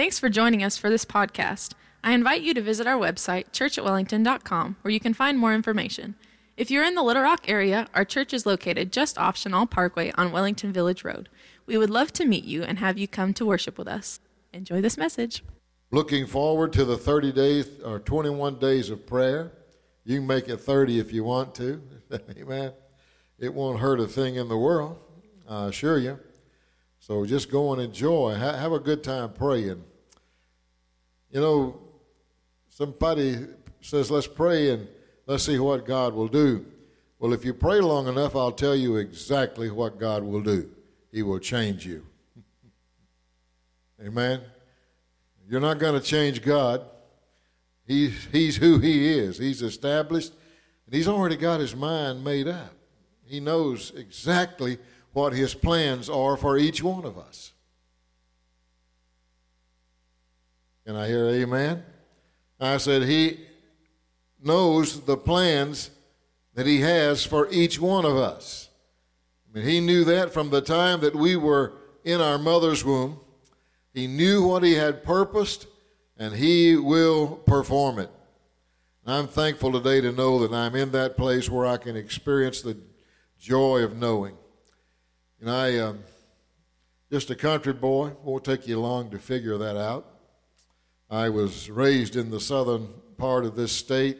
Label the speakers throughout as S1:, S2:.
S1: Thanks for joining us for this podcast. I invite you to visit our website, churchatwellington.com, where you can find more information. If you're in the Little Rock area, our church is located just off Chenal Parkway on Wellington Village Road. We would love to meet you and have you come to worship with us. Enjoy this message.
S2: Looking forward to the 30 days or 21 days of prayer. You can make it 30 if you want to. Amen. It won't hurt a thing in the world, I assure you. So just go and enjoy. Ha- have a good time praying. You know, somebody says, let's pray and let's see what God will do. Well, if you pray long enough, I'll tell you exactly what God will do. He will change you. Amen. You're not going to change God. He's, he's who He is. He's established, and He's already got His mind made up. He knows exactly what His plans are for each one of us. Can I hear amen? I said, He knows the plans that He has for each one of us. I mean, he knew that from the time that we were in our mother's womb. He knew what He had purposed, and He will perform it. I'm thankful today to know that I'm in that place where I can experience the joy of knowing. And I, um, just a country boy, won't take you long to figure that out. I was raised in the southern part of this state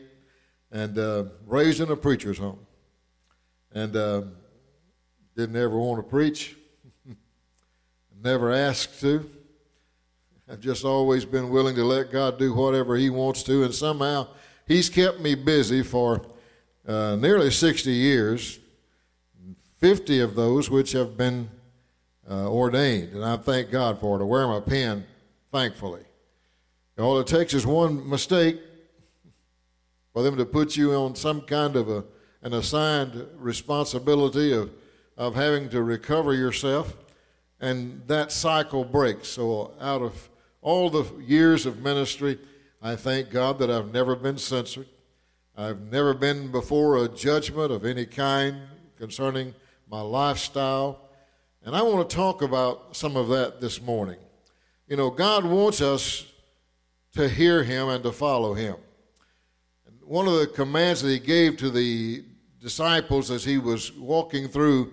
S2: and uh, raised in a preacher's home. And uh, didn't ever want to preach, never asked to. I've just always been willing to let God do whatever He wants to, and somehow He's kept me busy for uh, nearly 60 years, 50 of those which have been uh, ordained, and I thank God for it. I wear my pen, thankfully. All it takes is one mistake for them to put you on some kind of a, an assigned responsibility of, of having to recover yourself, and that cycle breaks. So, out of all the years of ministry, I thank God that I've never been censored. I've never been before a judgment of any kind concerning my lifestyle. And I want to talk about some of that this morning. You know, God wants us to hear him and to follow him. And one of the commands that he gave to the disciples as he was walking through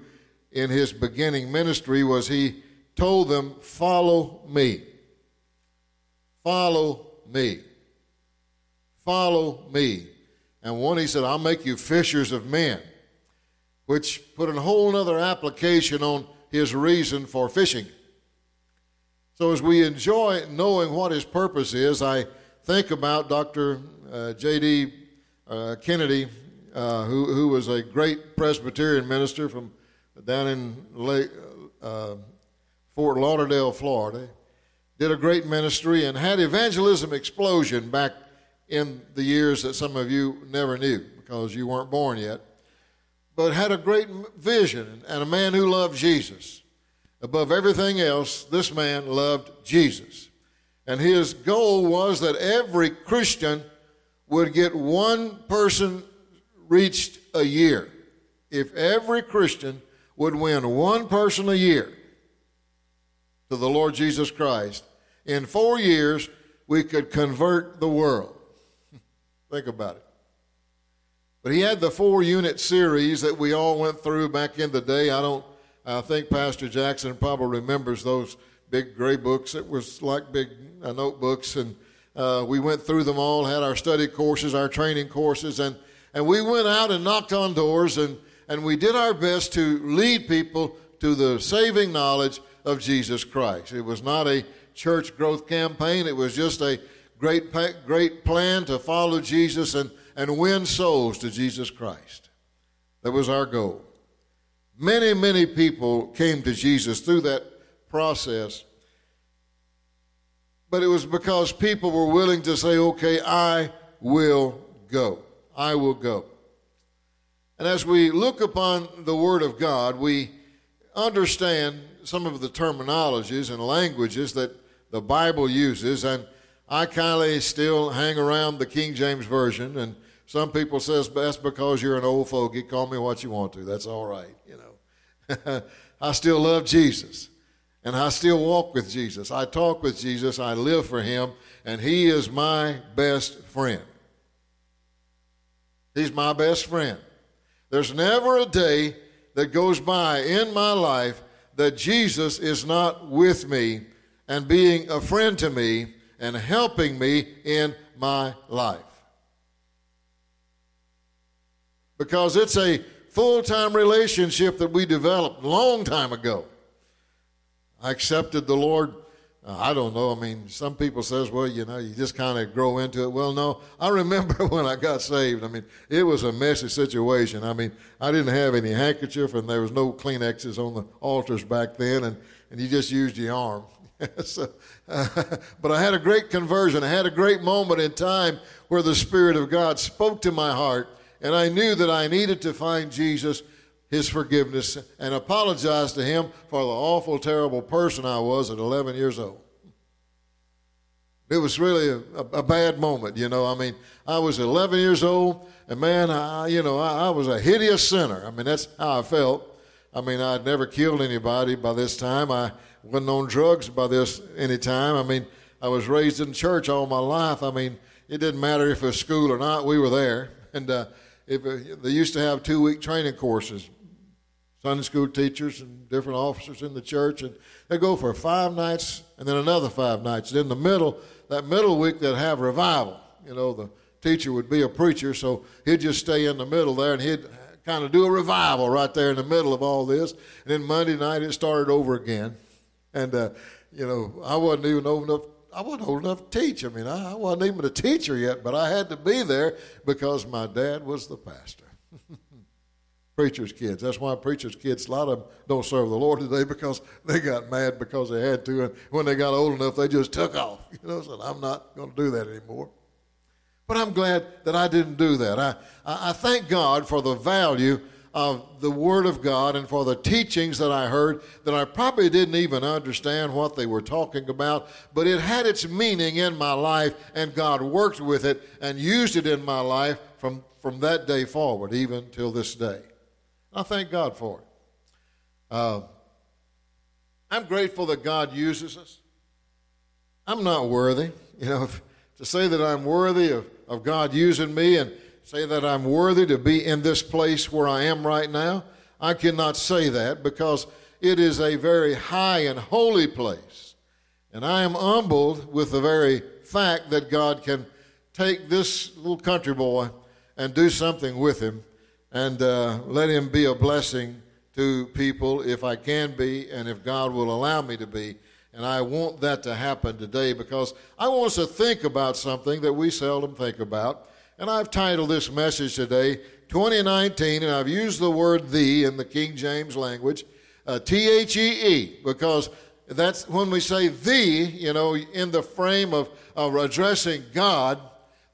S2: in his beginning ministry was he told them, Follow me. Follow me. Follow me. And one, he said, I'll make you fishers of men, which put a whole other application on his reason for fishing. So, as we enjoy knowing what his purpose is, I think about Dr. Uh, J.D. Uh, Kennedy, uh, who, who was a great Presbyterian minister from down in Lake, uh, Fort Lauderdale, Florida. Did a great ministry and had evangelism explosion back in the years that some of you never knew because you weren't born yet. But had a great vision and a man who loved Jesus. Above everything else, this man loved Jesus. And his goal was that every Christian would get one person reached a year. If every Christian would win one person a year to the Lord Jesus Christ, in four years, we could convert the world. Think about it. But he had the four unit series that we all went through back in the day. I don't I think Pastor Jackson probably remembers those big gray books. It was like big uh, notebooks, and uh, we went through them all, had our study courses, our training courses, and, and we went out and knocked on doors, and, and we did our best to lead people to the saving knowledge of Jesus Christ. It was not a church growth campaign, it was just a great, great plan to follow Jesus and, and win souls to Jesus Christ. That was our goal. Many, many people came to Jesus through that process. But it was because people were willing to say, okay, I will go. I will go. And as we look upon the Word of God, we understand some of the terminologies and languages that the Bible uses. And I kind of still hang around the King James Version. And some people says that's because you're an old fogey. Call me what you want to. That's all right. I still love Jesus. And I still walk with Jesus. I talk with Jesus. I live for him. And he is my best friend. He's my best friend. There's never a day that goes by in my life that Jesus is not with me and being a friend to me and helping me in my life. Because it's a full time relationship that we developed long time ago. I accepted the Lord. Uh, I don't know. I mean, some people says, well, you know, you just kind of grow into it. Well, no. I remember when I got saved. I mean, it was a messy situation. I mean, I didn't have any handkerchief, and there was no Kleenexes on the altars back then, and, and you just used your arm. so, uh, but I had a great conversion. I had a great moment in time where the Spirit of God spoke to my heart, and I knew that I needed to find Jesus his forgiveness and apologize to him for the awful, terrible person I was at 11 years old. It was really a, a, bad moment, you know. I mean, I was 11 years old, and man, I, you know, I, I was a hideous sinner. I mean, that's how I felt. I mean, I'd never killed anybody by this time. I wasn't on drugs by this any time. I mean, I was raised in church all my life. I mean, it didn't matter if it was school or not. We were there, and uh, if it, they used to have two-week training courses Sunday school teachers and different officers in the church, and they go for five nights and then another five nights. And in the middle, that middle week, they'd have revival. You know, the teacher would be a preacher, so he'd just stay in the middle there and he'd kind of do a revival right there in the middle of all this. And then Monday night, it started over again. And, uh, you know, I wasn't even old enough. I wasn't old enough to teach. I mean, I, I wasn't even a teacher yet, but I had to be there because my dad was the pastor. preacher's kids. That's why preacher's kids, a lot of them don't serve the Lord today because they got mad because they had to. And when they got old enough, they just took off. You know, said, I'm not going to do that anymore. But I'm glad that I didn't do that. I, I, I thank God for the value of the Word of God and for the teachings that I heard that I probably didn't even understand what they were talking about, but it had its meaning in my life, and God worked with it and used it in my life from, from that day forward, even till this day. I thank God for it. Uh, I'm grateful that God uses us. I'm not worthy, you know, if, to say that I'm worthy of, of God using me and say that I'm worthy to be in this place where I am right now. I cannot say that because it is a very high and holy place. And I am humbled with the very fact that God can take this little country boy and do something with him and uh, let him be a blessing to people if I can be and if God will allow me to be. And I want that to happen today because I want us to think about something that we seldom think about. And I've titled this message today 2019, and I've used the word "the" in the King James language, uh, T H E E, because that's when we say "the," you know, in the frame of, addressing God,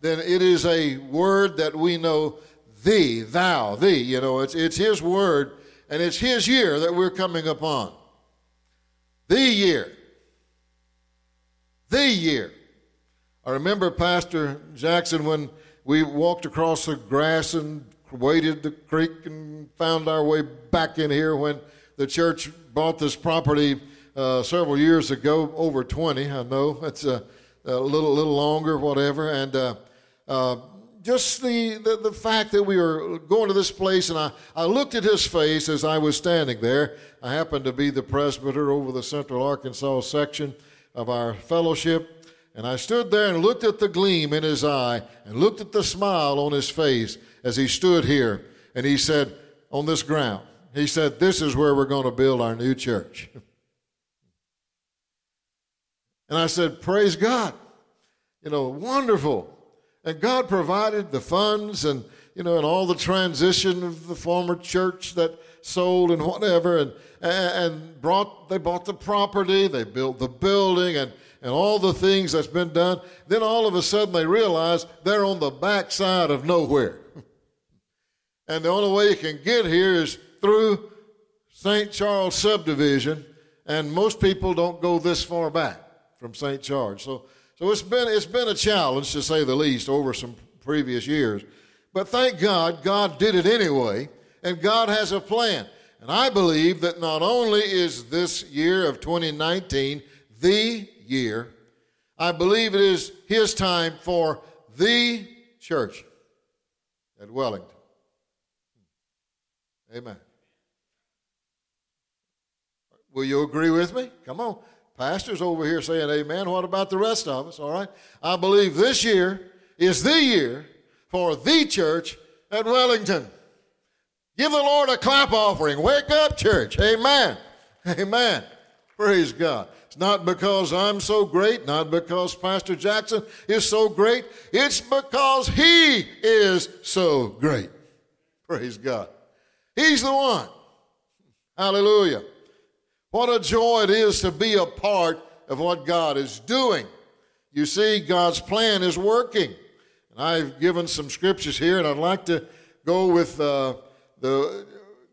S2: then it is a word that we know thee, thou, thee. You know, it's, it's His word, and it's His year that we're coming upon. The year. The year. I remember Pastor Jackson when we walked across the grass and waded the creek and found our way back in here when the church bought this property uh, several years ago, over 20, I know. It's a, a little, little longer, whatever. And uh, uh, just the, the, the, fact that we were going to this place, and I, I looked at his face as I was standing there. I happened to be the presbyter over the Central Arkansas section of our fellowship. And I stood there and looked at the gleam in his eye and looked at the smile on his face as he stood here. And he said, On this ground, he said, This is where we're going to build our new church. and I said, Praise God. You know, wonderful. And God provided the funds and, you know, and all the transition of the former church that sold and whatever, and, and brought, they bought the property, they built the building, and, and all the things that's been done. Then all of a sudden they realize they're on the backside of nowhere. and the only way you can get here is through St. Charles subdivision, and most people don't go this far back from St. Charles. So so it's been, it's been a challenge, to say the least, over some previous years. But thank God, God did it anyway, and God has a plan. And I believe that not only is this year of 2019 the year, I believe it is his time for the church at Wellington. Amen. Will you agree with me? Come on. Pastor's over here saying amen. What about the rest of us? All right. I believe this year is the year for the church at Wellington. Give the Lord a clap offering. Wake up, church. Amen. Amen. Praise God. It's not because I'm so great, not because Pastor Jackson is so great. It's because he is so great. Praise God. He's the one. Hallelujah. What a joy it is to be a part of what God is doing. You see, God's plan is working. And I've given some scriptures here, and I'd like to go with uh, the,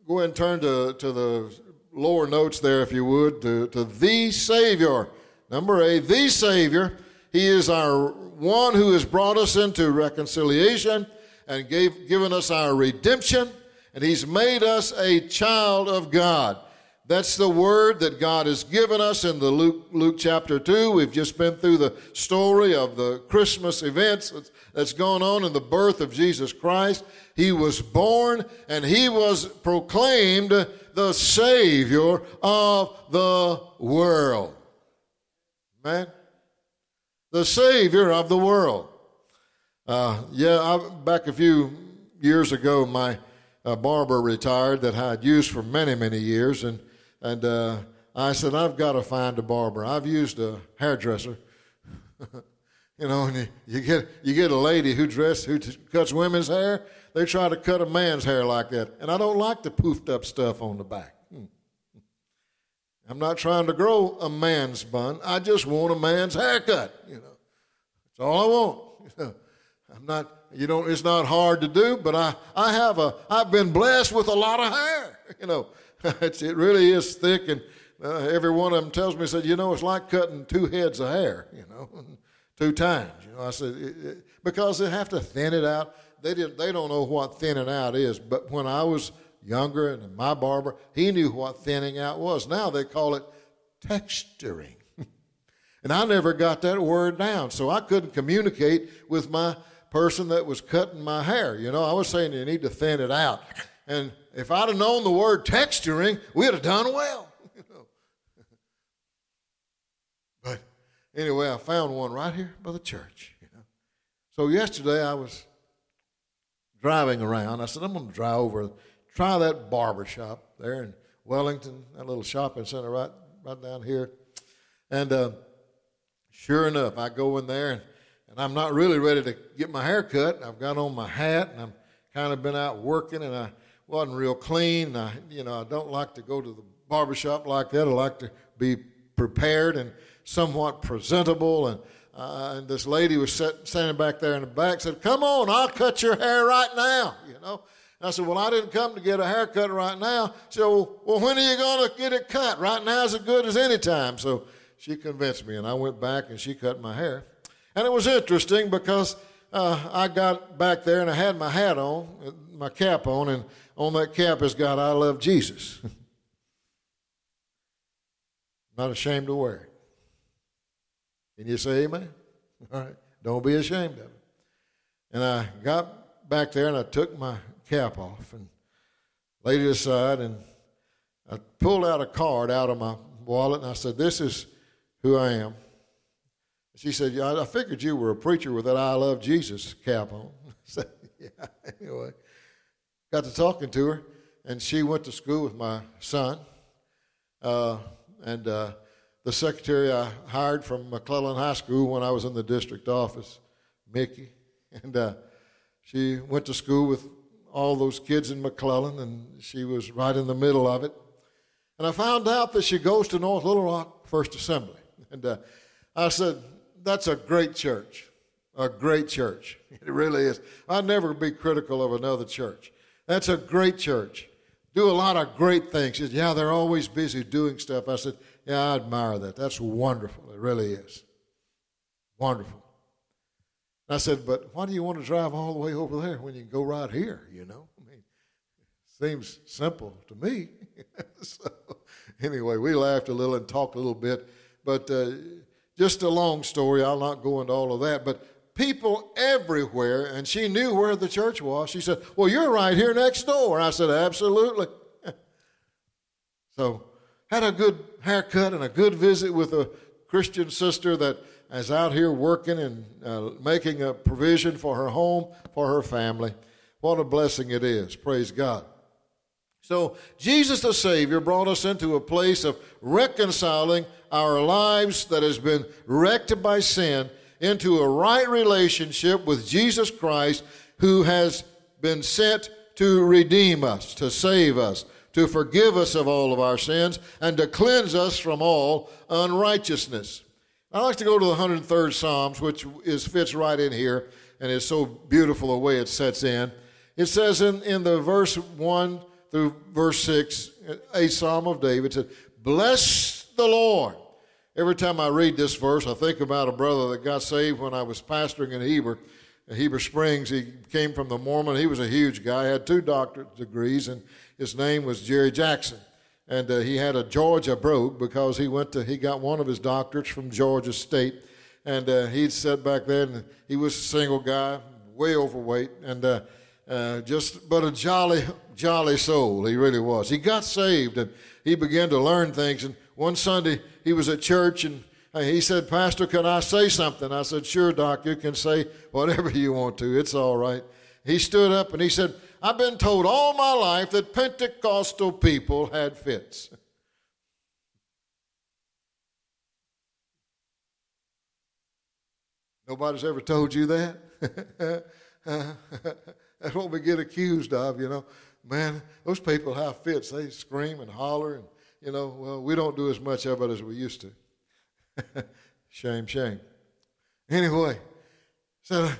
S2: go and turn to, to the lower notes there, if you would, to, to the Savior. Number eight, the Savior. He is our one who has brought us into reconciliation and gave, given us our redemption, and He's made us a child of God. That's the word that God has given us in the Luke, Luke chapter 2. We've just been through the story of the Christmas events that's, that's gone on in the birth of Jesus Christ. He was born and he was proclaimed the Savior of the world. Man, the Savior of the world. Uh, yeah, I, back a few years ago, my uh, barber retired that I had used for many, many years, and and uh, I said, I've got to find a barber. I've used a hairdresser. you know, and you, you, get you get a lady who dress who t- cuts women's hair. They try to cut a man's hair like that, and I don't like the poofed up stuff on the back. Hmm. I'm not trying to grow a man's bun. I just want a man's haircut. You know, that's all I want. I'm not. You know, it's not hard to do, but I I have a I've been blessed with a lot of hair. You know, it really is thick, and uh, every one of them tells me, said, you know, it's like cutting two heads of hair, you know, two times. You know, I said it, it, because they have to thin it out. They did. They don't know what thinning out is. But when I was younger, and my barber, he knew what thinning out was. Now they call it texturing. and I never got that word down, so I couldn't communicate with my person that was cutting my hair. You know, I was saying you need to thin it out. And if I'd have known the word texturing, we'd have done well. but anyway, I found one right here by the church. You know. So yesterday I was driving around. I said, I'm going to drive over, try that barber shop there in Wellington, that little shopping center right, right down here. And uh, sure enough, I go in there and, and I'm not really ready to get my hair cut. I've got on my hat and I'm kind of been out working and I wasn't real clean. I, you know, I don't like to go to the barbershop like that. I like to be prepared and somewhat presentable. And, uh, and this lady was set, standing back there in the back, said, "Come on, I'll cut your hair right now." You know. And I said, "Well, I didn't come to get a haircut right now." She said, "Well, when are you going to get it cut? Right now is as good as any time." So she convinced me, and I went back and she cut my hair. And it was interesting because uh, I got back there and I had my hat on, my cap on, and on that cap has got I love Jesus. Not ashamed to wear it. Can you say amen? All right. Don't be ashamed of it. And I got back there and I took my cap off and laid it aside and I pulled out a card out of my wallet and I said, This is who I am. She said, yeah, I figured you were a preacher with that I love Jesus cap on. I said, Yeah, anyway got to talking to her, and she went to school with my son. Uh, and uh, the secretary I hired from McClellan High School when I was in the district office, Mickey, and uh, she went to school with all those kids in McClellan, and she was right in the middle of it. And I found out that she goes to North Little Rock First Assembly. And uh, I said, That's a great church, a great church. It really is. I'd never be critical of another church. That's a great church. Do a lot of great things. She said, Yeah, they're always busy doing stuff. I said, Yeah, I admire that. That's wonderful. It really is. Wonderful. I said, But why do you want to drive all the way over there when you can go right here, you know? I mean, Seems simple to me. so, anyway, we laughed a little and talked a little bit, but uh, just a long story. I'll not go into all of that. But people everywhere, and she knew where the church was. She said, Well, you're right here next door. I said, Absolutely. so, had a good haircut and a good visit with a Christian sister that is out here working and uh, making a provision for her home, for her family. What a blessing it is. Praise God. So, Jesus the Savior brought us into a place of reconciling our lives that has been wrecked by sin into a right relationship with Jesus Christ, who has been sent to redeem us, to save us, to forgive us of all of our sins, and to cleanse us from all unrighteousness. I like to go to the 103rd Psalms, which is, fits right in here, and is so beautiful the way it sets in. It says in, in the verse 1 through verse 6, a Psalm of David said, Bless the Lord. Every time I read this verse, I think about a brother that got saved when I was pastoring in Heber, Heber Springs. He came from the Mormon. He was a huge guy, had two doctorate degrees, and his name was Jerry Jackson and uh, he had a Georgia brogue because he went to he got one of his doctorates from Georgia State, and uh, he'd said back then he was a single guy, way overweight, and uh, uh, just but a jolly jolly soul he really was. He got saved and he began to learn things. And one Sunday he was at church and uh, he said, Pastor, can I say something? I said, Sure, Doc, you can say whatever you want to. It's all right. He stood up and he said, I've been told all my life that Pentecostal people had fits. Nobody's ever told you that? That's what we get accused of, you know. Man, those people have fits. They scream and holler, and, you know, well, we don't do as much of it as we used to. shame, shame. Anyway, so,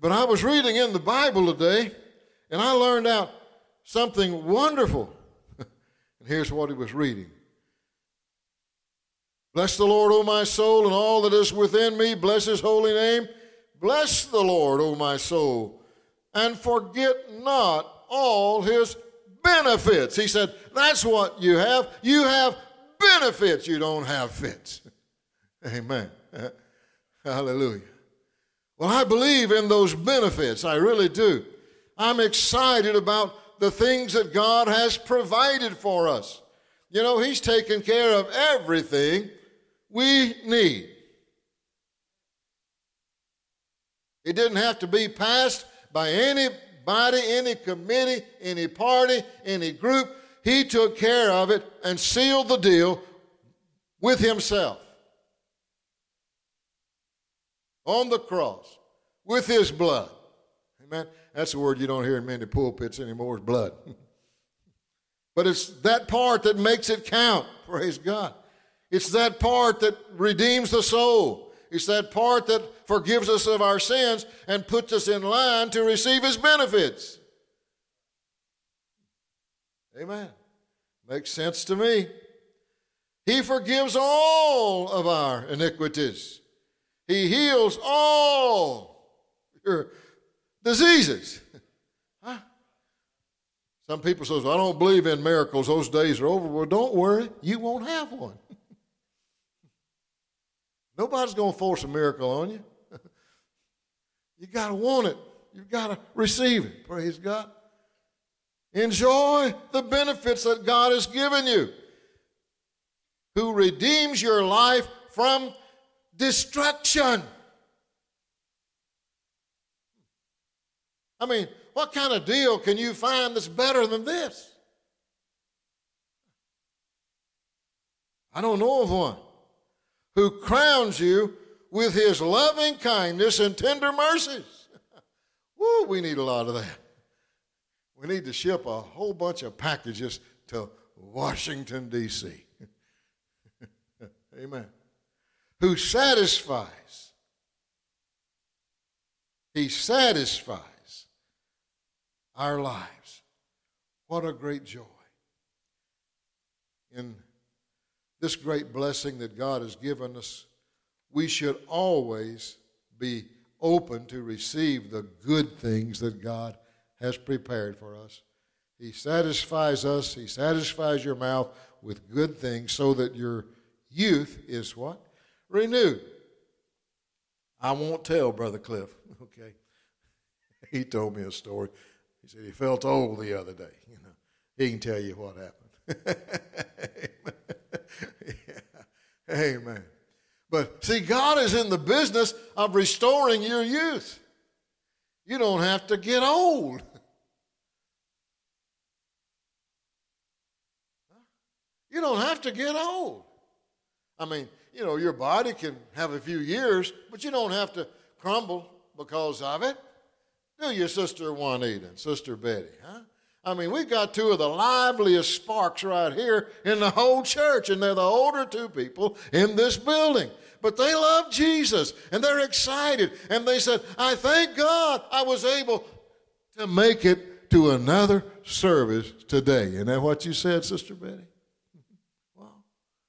S2: but I was reading in the Bible today and I learned out something wonderful. and here's what he was reading Bless the Lord, O my soul, and all that is within me. Bless his holy name. Bless the Lord, O my soul, and forget not all his benefits. He said, That's what you have. You have benefits, you don't have fits. Amen. Hallelujah. Well, I believe in those benefits. I really do. I'm excited about the things that God has provided for us. You know, He's taken care of everything we need. It didn't have to be passed by anybody, any committee, any party, any group. He took care of it and sealed the deal with Himself on the cross with His blood. Amen. That's a word you don't hear in many pulpits anymore is blood. but it's that part that makes it count. Praise God. It's that part that redeems the soul. It's that part that forgives us of our sins and puts us in line to receive his benefits. Amen. Makes sense to me. He forgives all of our iniquities. He heals all your diseases. Huh? Some people say, well, I don't believe in miracles. Those days are over. Well, don't worry. You won't have one. Nobody's going to force a miracle on you. you got to want it. You've got to receive it. Praise God. Enjoy the benefits that God has given you, who redeems your life from destruction. I mean, what kind of deal can you find that's better than this? I don't know of one who crowns you with his loving kindness and tender mercies. Woo, we need a lot of that. We need to ship a whole bunch of packages to Washington, D.C. Amen. Who satisfies. He satisfies our lives. What a great joy. In this great blessing that God has given us, we should always be open to receive the good things that God has prepared for us. He satisfies us, He satisfies your mouth with good things so that your youth is what? Renewed. I won't tell Brother Cliff, okay? He told me a story. He said he felt old the other day. You know, he can tell you what happened. Amen. But see, God is in the business of restoring your youth. You don't have to get old. You don't have to get old. I mean, you know, your body can have a few years, but you don't have to crumble because of it. Do you, Sister Juanita and Sister Betty? Huh? I mean, we've got two of the liveliest sparks right here in the whole church, and they're the older two people in this building. But they love Jesus, and they're excited, and they said, I thank God I was able to make it to another service today. Isn't that what you said, Sister Betty?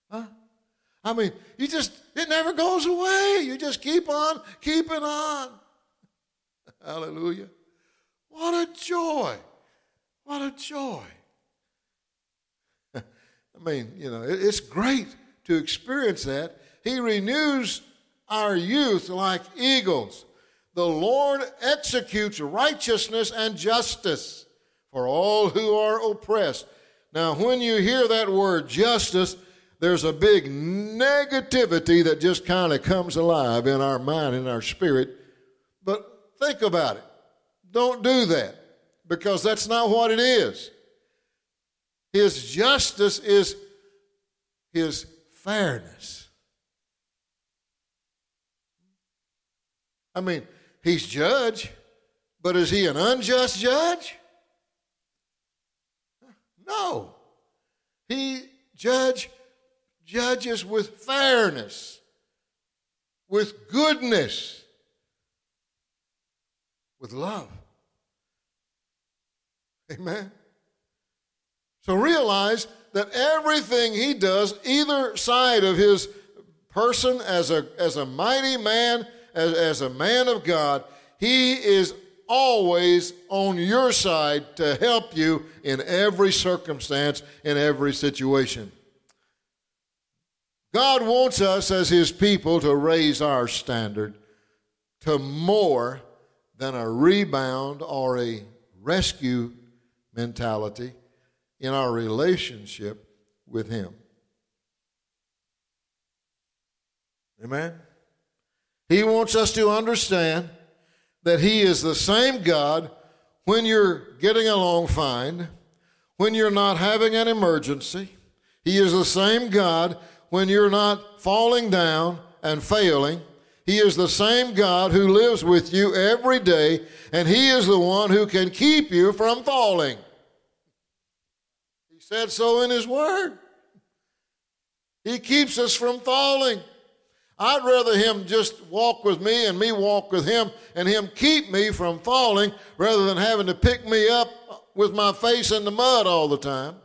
S2: Huh? I mean, you just, it never goes away. You just keep on keeping on. Hallelujah. What a joy. What a joy. I mean, you know, it's great to experience that. He renews our youth like eagles. The Lord executes righteousness and justice for all who are oppressed. Now, when you hear that word justice, there's a big negativity that just kind of comes alive in our mind and our spirit. But think about it. Don't do that because that's not what it is. His justice is his fairness. I mean, he's judge, but is he an unjust judge? No. He judge judges with fairness, with goodness, with love. Amen. So realize that everything he does, either side of his person as a, as a mighty man, as, as a man of God, he is always on your side to help you in every circumstance, in every situation. God wants us as His people to raise our standard to more than a rebound or a rescue mentality in our relationship with Him. Amen? He wants us to understand that He is the same God when you're getting along fine, when you're not having an emergency. He is the same God when you're not falling down and failing. He is the same God who lives with you every day, and He is the one who can keep you from falling. Said so in His Word. He keeps us from falling. I'd rather Him just walk with me and me walk with Him and Him keep me from falling rather than having to pick me up with my face in the mud all the time.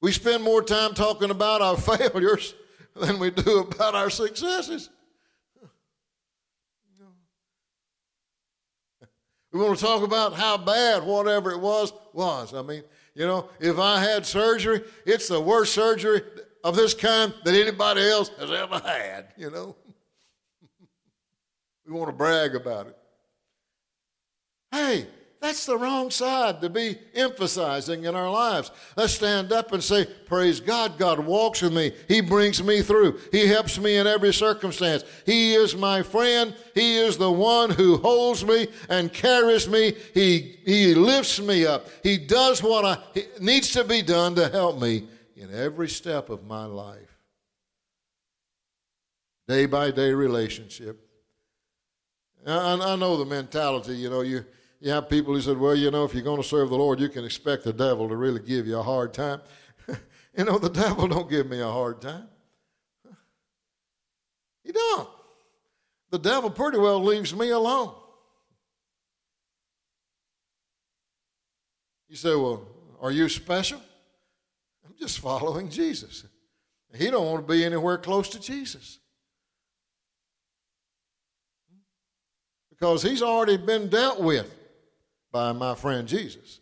S2: We spend more time talking about our failures than we do about our successes. We want to talk about how bad whatever it was was. I mean, you know, if I had surgery, it's the worst surgery of this kind that anybody else has ever had, you know. we want to brag about it. Hey, that's the wrong side to be emphasizing in our lives. Let's stand up and say, Praise God. God walks with me. He brings me through. He helps me in every circumstance. He is my friend. He is the one who holds me and carries me. He, he lifts me up. He does what I, needs to be done to help me in every step of my life. Day by day relationship. I, I know the mentality, you know, you you have people who said, well, you know, if you're going to serve the Lord, you can expect the devil to really give you a hard time. you know, the devil don't give me a hard time. He don't. The devil pretty well leaves me alone. You say, well, are you special? I'm just following Jesus. He don't want to be anywhere close to Jesus. because he's already been dealt with by my friend Jesus.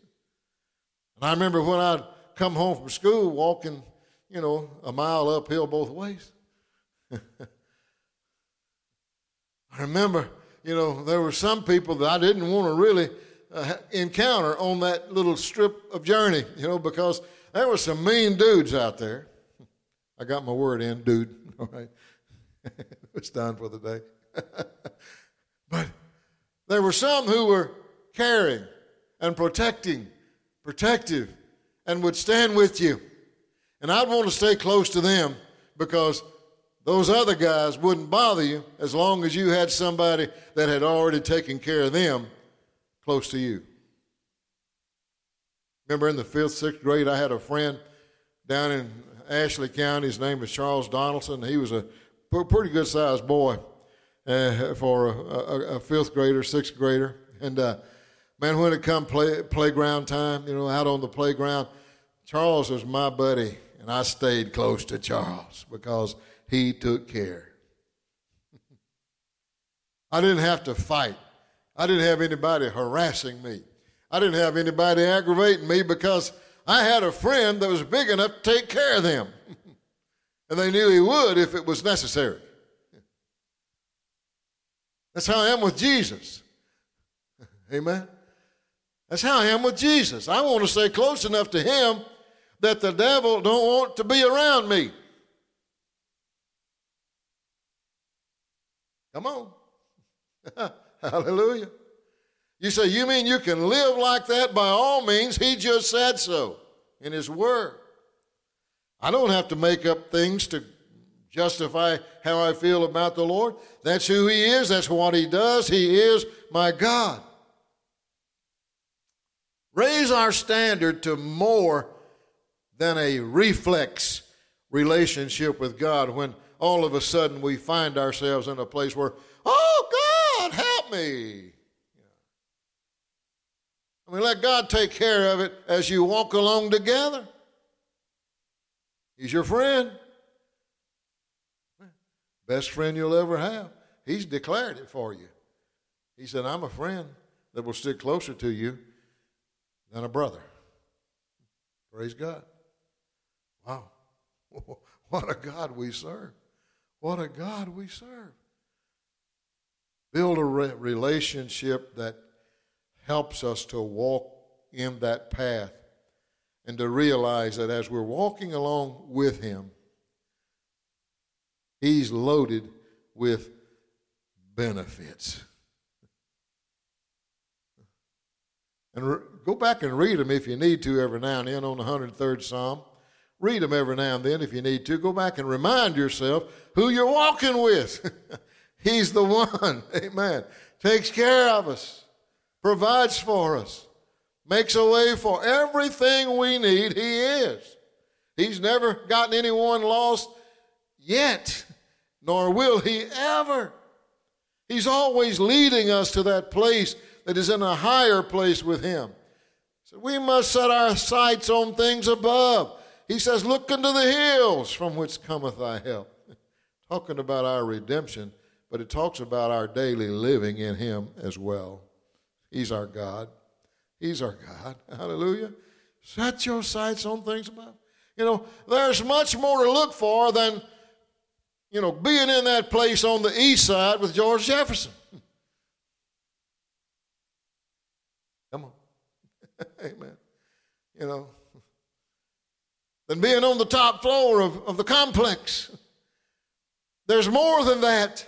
S2: And I remember when I'd come home from school walking, you know, a mile uphill both ways. I remember, you know, there were some people that I didn't want to really uh, encounter on that little strip of journey, you know, because there were some mean dudes out there. I got my word in, dude. All right. it's done for the day. but there were some who were caring and protecting, protective, and would stand with you. And I'd want to stay close to them because those other guys wouldn't bother you as long as you had somebody that had already taken care of them close to you. Remember in the fifth, sixth grade, I had a friend down in Ashley County. His name was Charles Donaldson. He was a pretty good sized boy uh, for a, a, a, fifth grader, sixth grader. And uh, man, when it come play, playground time, you know, out on the playground, Charles was my buddy, and I stayed close to Charles because he took care. I didn't have to fight. I didn't have anybody harassing me. I didn't have anybody aggravating me because I had a friend that was big enough to take care of them. and they knew he would if it was necessary. That's how I am with Jesus. Amen. That's how I am with Jesus. I want to stay close enough to him that the devil don't want to be around me. Come on. Hallelujah. You say, You mean you can live like that? By all means, he just said so in his word. I don't have to make up things to justify how I feel about the Lord. That's who he is, that's what he does. He is my God. Raise our standard to more than a reflex relationship with God when all of a sudden we find ourselves in a place where, oh, God, help me. I mean, let God take care of it as you walk along together. He's your friend. Best friend you'll ever have. He's declared it for you. He said, I'm a friend that will stick closer to you than a brother. Praise God. Wow. What a God we serve. What a God we serve. Build a re- relationship that helps us to walk in that path and to realize that as we're walking along with Him, He's loaded with benefits. And re- go back and read them if you need to every now and then on the 103rd Psalm. Read them every now and then if you need to. Go back and remind yourself who you're walking with. He's the one, amen, takes care of us provides for us, makes a way for everything we need. He is. He's never gotten anyone lost yet, nor will he ever. He's always leading us to that place that is in a higher place with him. So we must set our sights on things above. He says, Look into the hills from which cometh thy help. Talking about our redemption, but it talks about our daily living in him as well. He's our God. He's our God. Hallelujah. Set your sights on things above. You know, there's much more to look for than, you know, being in that place on the east side with George Jefferson. Come on. Amen. You know, than being on the top floor of, of the complex. There's more than that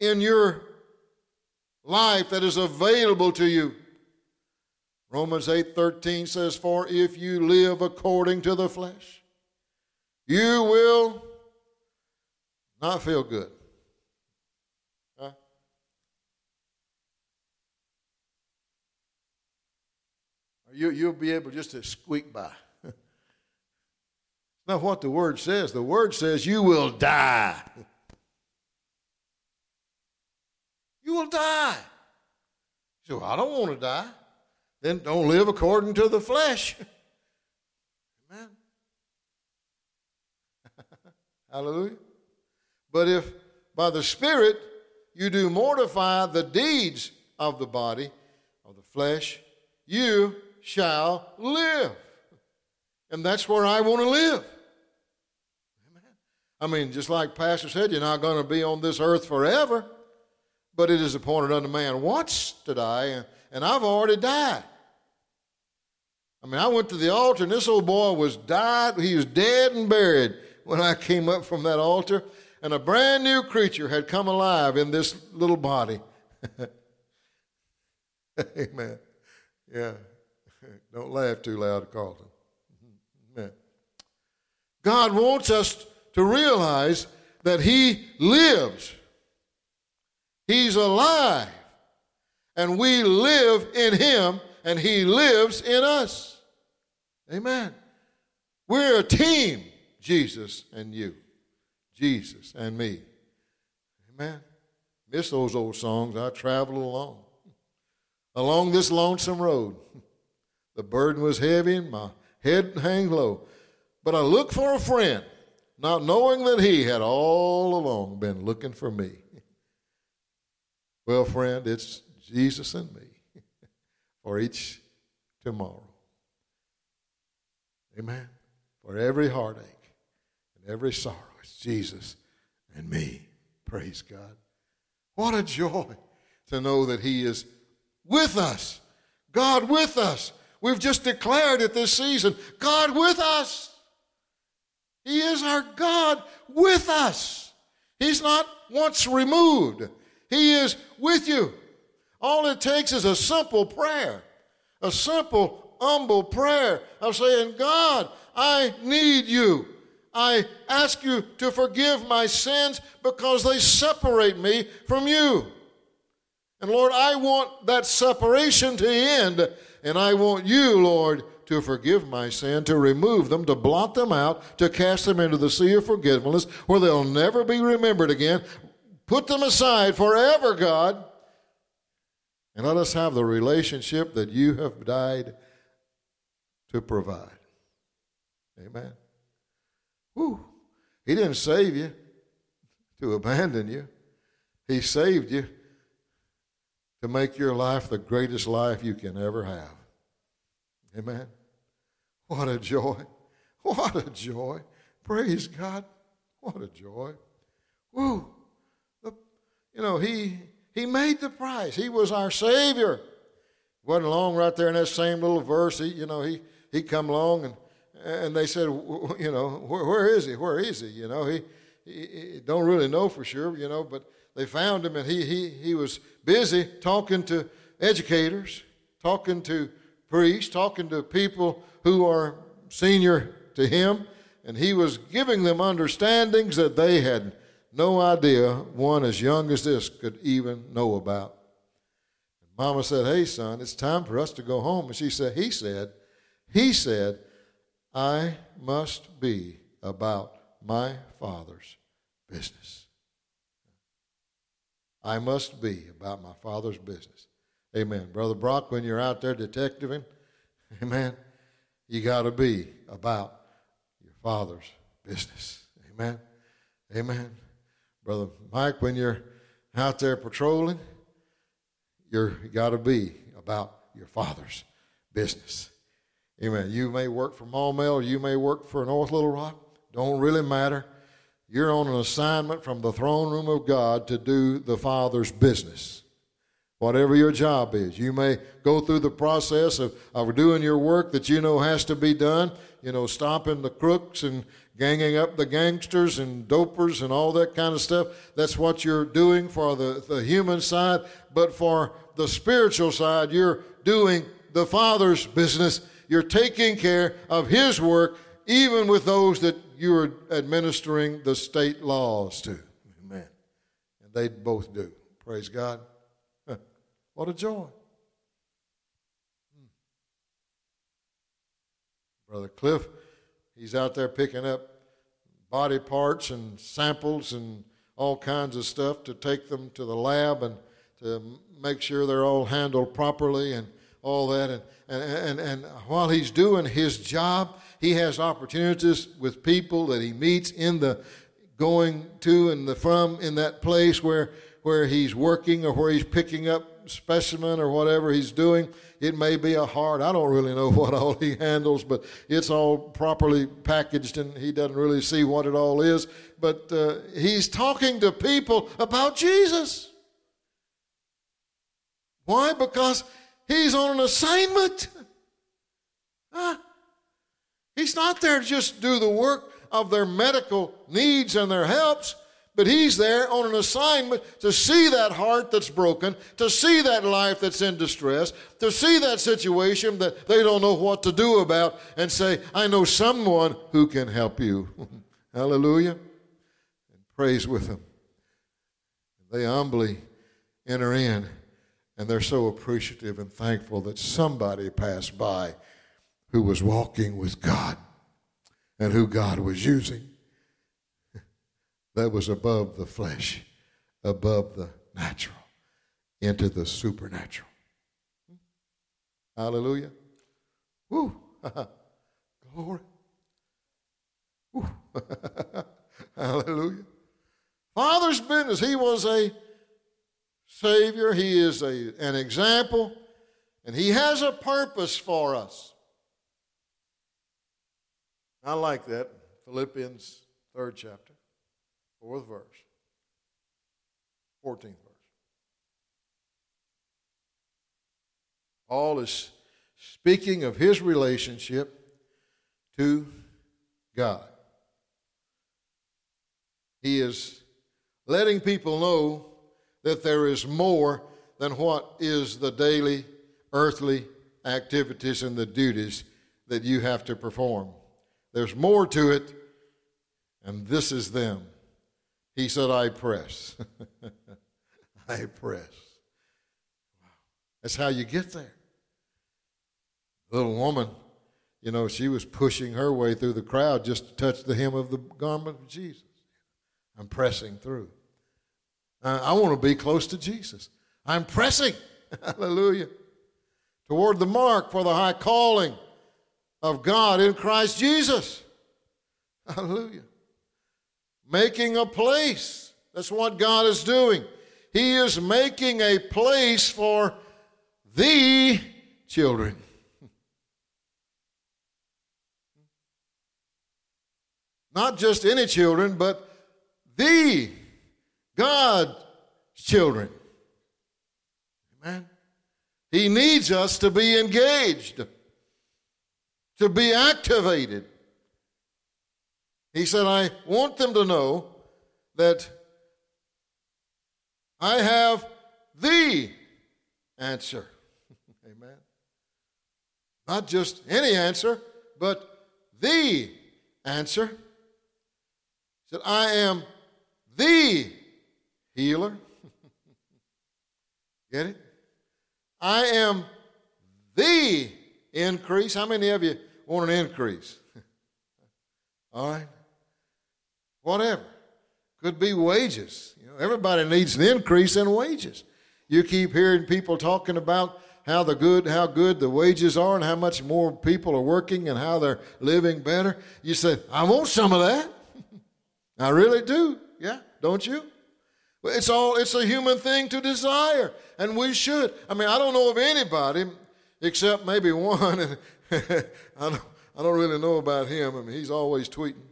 S2: in your life that is available to you. Romans 8:13 says for if you live according to the flesh you will not feel good. Huh? You, you'll be able just to squeak by. not what the word says. The word says you will die. You will die. So I don't want to die. Then don't live according to the flesh. Amen. Hallelujah. But if by the Spirit you do mortify the deeds of the body, of the flesh, you shall live. And that's where I want to live. Amen. I mean, just like Pastor said, you're not going to be on this earth forever, but it is appointed unto man once to die, and I've already died. I mean, I went to the altar, and this old boy was died. He was dead and buried when I came up from that altar, and a brand new creature had come alive in this little body. Amen. Yeah. Don't laugh too loud, Carlton. Mm-hmm. Amen. God wants us to realize that He lives. He's alive. And we live in Him, and He lives in us. Amen. We're a team, Jesus and you, Jesus and me. Amen. Miss those old songs. I traveled along along this lonesome road. The burden was heavy and my head hung low. But I looked for a friend, not knowing that he had all along been looking for me. Well, friend, it's Jesus and me for each tomorrow. Amen. For every heartache and every sorrow, it's Jesus and me. Praise God. What a joy to know that He is with us. God with us. We've just declared it this season God with us. He is our God with us. He's not once removed, He is with you. All it takes is a simple prayer, a simple, humble prayer of saying, God, I need you. I ask you to forgive my sins because they separate me from you. And Lord, I want that separation to end, and I want you, Lord, to forgive my sin, to remove them, to blot them out, to cast them into the sea of forgetfulness where they'll never be remembered again. Put them aside forever, God. And let us have the relationship that you have died to provide. Amen. Whew. He didn't save you to abandon you, He saved you to make your life the greatest life you can ever have. Amen. What a joy. What a joy. Praise God. What a joy. Woo. The, you know, he he made the price. He was our Savior. Wasn't long right there in that same little verse. He, you know, he he come along and and they said, you know, where, where is he? Where is he? You know, he, he, he don't really know for sure. You know, but they found him and he, he, he was busy talking to educators, talking to priests, talking to people who are senior to him, and he was giving them understandings that they had no idea one as young as this could even know about. Mama said, Hey, son, it's time for us to go home. And she said, He said, He said, I must be about my father's business. I must be about my Father's business. Amen. Brother Brock, when you're out there detectiving, amen, you got to be about your Father's business. Amen. Amen. Brother Mike, when you're out there patrolling, you're, you got to be about your Father's business. Amen. You may work for Maumelle, you may work for North Little Rock. Don't really matter. You're on an assignment from the throne room of God to do the Father's business. Whatever your job is, you may go through the process of, of doing your work that you know has to be done, you know, stopping the crooks and ganging up the gangsters and dopers and all that kind of stuff. That's what you're doing for the, the human side. But for the spiritual side, you're doing the Father's business. You're taking care of His work, even with those that you are administering the state laws to. Amen. And they both do. Praise God. What a joy. Hmm. Brother Cliff, he's out there picking up body parts and samples and all kinds of stuff to take them to the lab and to make sure they're all handled properly and all that. And, and, and, and while he's doing his job, he has opportunities with people that he meets in the going to and the from in that place where where he's working or where he's picking up specimen or whatever he's doing. It may be a heart. I don't really know what all he handles, but it's all properly packaged and he doesn't really see what it all is. But uh, he's talking to people about Jesus. Why? Because he's on an assignment. Huh? He's not there to just do the work of their medical needs and their helps, but he's there on an assignment to see that heart that's broken, to see that life that's in distress, to see that situation that they don't know what to do about, and say, I know someone who can help you. Hallelujah. And praise with them. They humbly enter in, and they're so appreciative and thankful that somebody passed by who was walking with God and who God was using. That was above the flesh, above the natural, into the supernatural. Hallelujah. Woo. Glory. Woo. Hallelujah. Father's business. He was a Savior. He is a, an example. And He has a purpose for us. I like that. Philippians, third chapter, fourth verse, 14th verse. Paul is speaking of his relationship to God. He is letting people know that there is more than what is the daily earthly activities and the duties that you have to perform. There's more to it, and this is them. He said, I press. I press. That's how you get there. little woman, you know, she was pushing her way through the crowd just to touch the hem of the garment of Jesus. I'm pressing through. Uh, I want to be close to Jesus. I'm pressing. Hallelujah. Toward the mark for the high calling of God in Christ Jesus. Hallelujah. Making a place. That's what God is doing. He is making a place for the children. Not just any children, but the God's children. Amen. He needs us to be engaged to be activated. He said, I want them to know that I have the answer. Amen. Not just any answer, but the answer. He said, I am the healer. Get it? I am the increase. How many of you want an increase. All right? Whatever. Could be wages. You know, everybody needs an increase in wages. You keep hearing people talking about how the good how good the wages are and how much more people are working and how they're living better. You say, I want some of that. I really do. Yeah, don't you? It's all it's a human thing to desire, and we should. I mean, I don't know of anybody except maybe one, and I don't, I don't really know about him. I mean, he's always tweeting.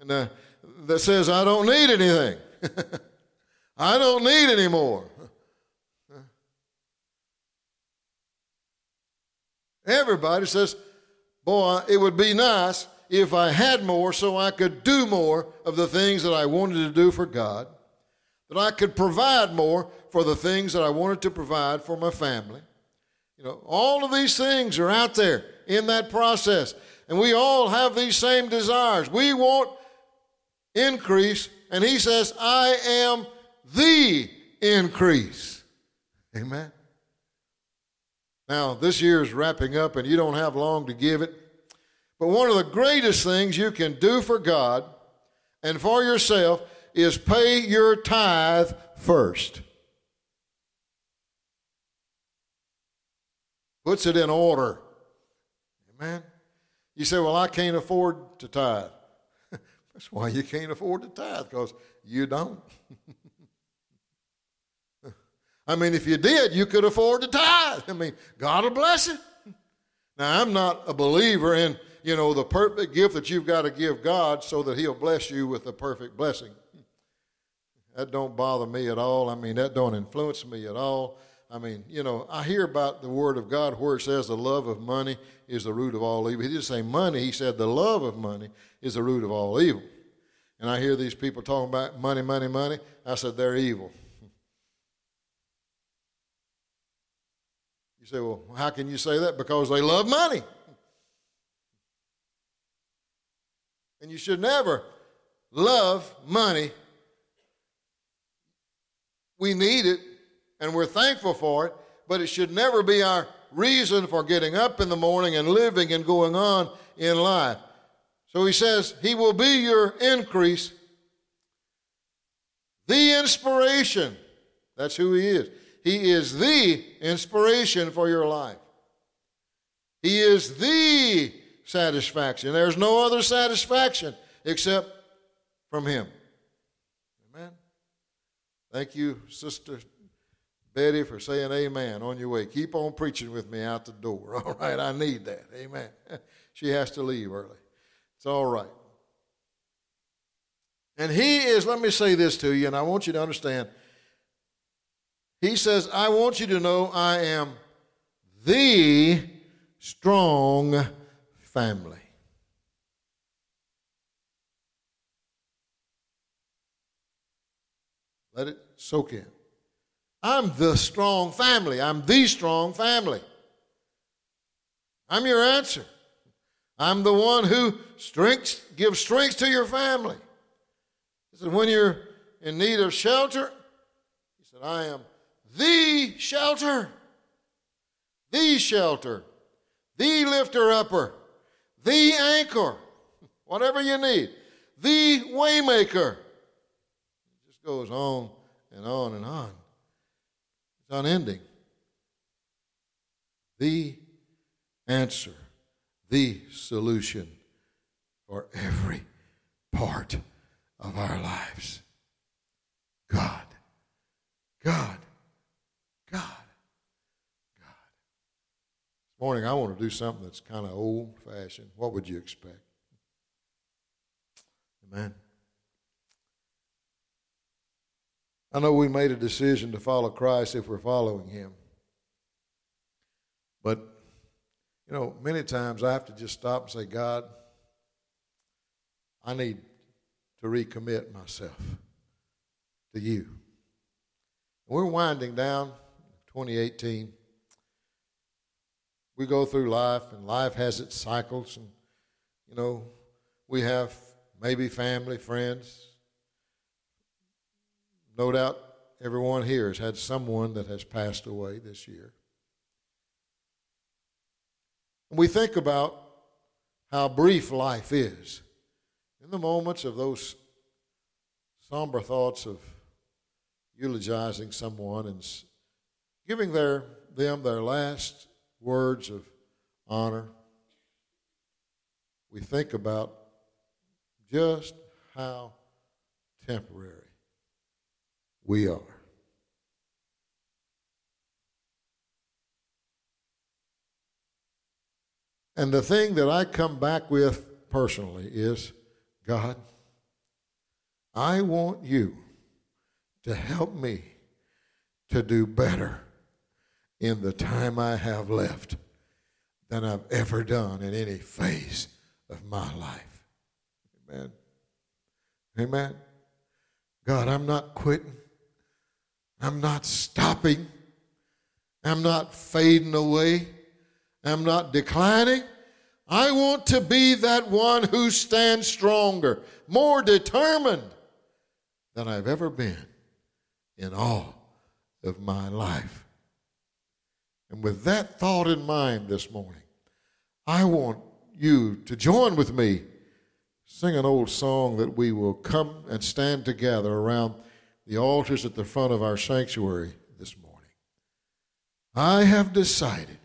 S2: And uh, that says, I don't need anything. I don't need any more. Everybody says, Boy, it would be nice if I had more so I could do more of the things that I wanted to do for God, that I could provide more for the things that I wanted to provide for my family. You know, all of these things are out there in that process. And we all have these same desires. We want increase, and he says, I am the increase. Amen. Now, this year is wrapping up, and you don't have long to give it. But one of the greatest things you can do for God and for yourself is pay your tithe first. Puts it in order. Amen. You say, Well, I can't afford to tithe. That's why you can't afford to tithe, because you don't. I mean, if you did, you could afford to tithe. I mean, God will bless it. Now, I'm not a believer in, you know, the perfect gift that you've got to give God so that He'll bless you with the perfect blessing. That don't bother me at all. I mean, that don't influence me at all. I mean, you know, I hear about the Word of God where it says the love of money is the root of all evil. He didn't say money, he said the love of money is the root of all evil. And I hear these people talking about money, money, money. I said, they're evil. You say, well, how can you say that? Because they love money. And you should never love money. We need it and we're thankful for it, but it should never be our reason for getting up in the morning and living and going on in life. So he says, He will be your increase, the inspiration. That's who He is. He is the inspiration for your life. He is the satisfaction. There's no other satisfaction except from Him. Thank you, Sister Betty, for saying amen on your way. Keep on preaching with me out the door. All right, I need that. Amen. she has to leave early. It's all right. And He is, let me say this to you, and I want you to understand he says, I want you to know I am the strong family. Let it soak in. I'm the strong family. I'm the strong family. I'm your answer. I'm the one who strength, gives strength to your family. He said, when you're in need of shelter, he said, I am the shelter, the shelter, the lifter upper, the anchor, whatever you need, the waymaker. It just goes on and on and on. It's unending. The answer, the solution for every part of our lives. God. God. God. God. This morning, I want to do something that's kind of old fashioned. What would you expect? Amen. I know we made a decision to follow Christ if we're following Him. But, you know, many times I have to just stop and say, God, I need to recommit myself to you. We're winding down 2018. We go through life, and life has its cycles, and you know, we have maybe family, friends. No doubt everyone here has had someone that has passed away this year. And we think about how brief life is. In the moments of those somber thoughts of eulogizing someone and giving their, them their last words of honor, we think about just how temporary we are. And the thing that I come back with personally is God, I want you to help me to do better in the time I have left than I've ever done in any phase of my life. Amen. Amen. God, I'm not quitting. I'm not stopping. I'm not fading away. I'm not declining. I want to be that one who stands stronger, more determined than I've ever been in all of my life. And with that thought in mind this morning, I want you to join with me, sing an old song that we will come and stand together around the altars at the front of our sanctuary this morning. I have decided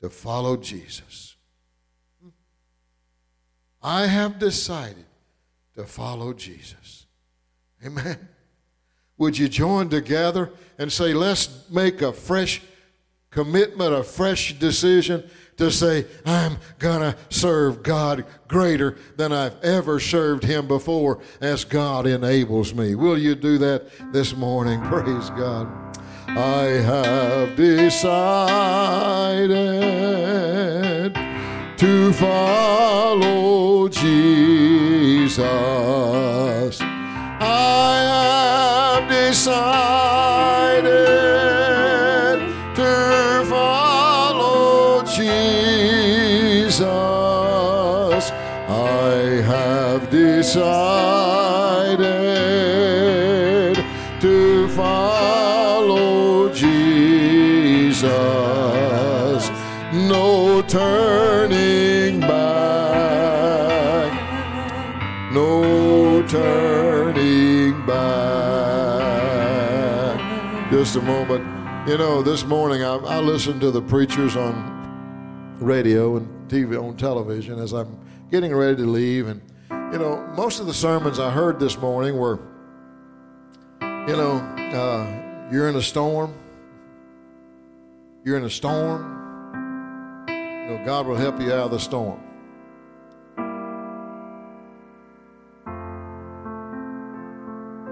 S2: to follow Jesus. I have decided to follow Jesus. Amen. Would you join together and say, let's make a fresh commitment, a fresh decision to say, I'm going to serve God greater than I've ever served Him before as God enables me. Will you do that this morning? Praise God. I have decided to follow Jesus. I have decided I have decided to follow Jesus. No turning back. No turning back. Just a moment. You know, this morning I, I listened to the preachers on radio and TV on television as I'm getting ready to leave. And, you know, most of the sermons I heard this morning were, you know, uh, you're in a storm. You're in a storm. You know, God will help you out of the storm.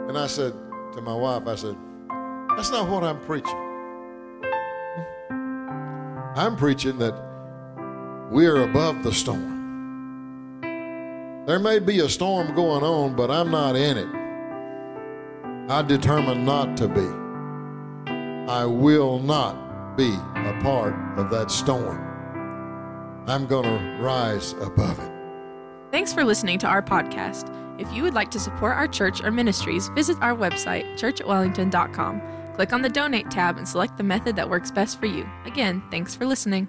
S2: And I said to my wife, I said, that's not what I'm preaching. I'm preaching that we are above the storm. There may be a storm going on, but I'm not in it. I determine not to be. I will not be a part of that storm. I'm going to rise above it.
S1: Thanks for listening to our podcast. If you would like to support our church or ministries, visit our website, churchatwellington.com. Click on the donate tab and select the method that works best for you. Again, thanks for listening.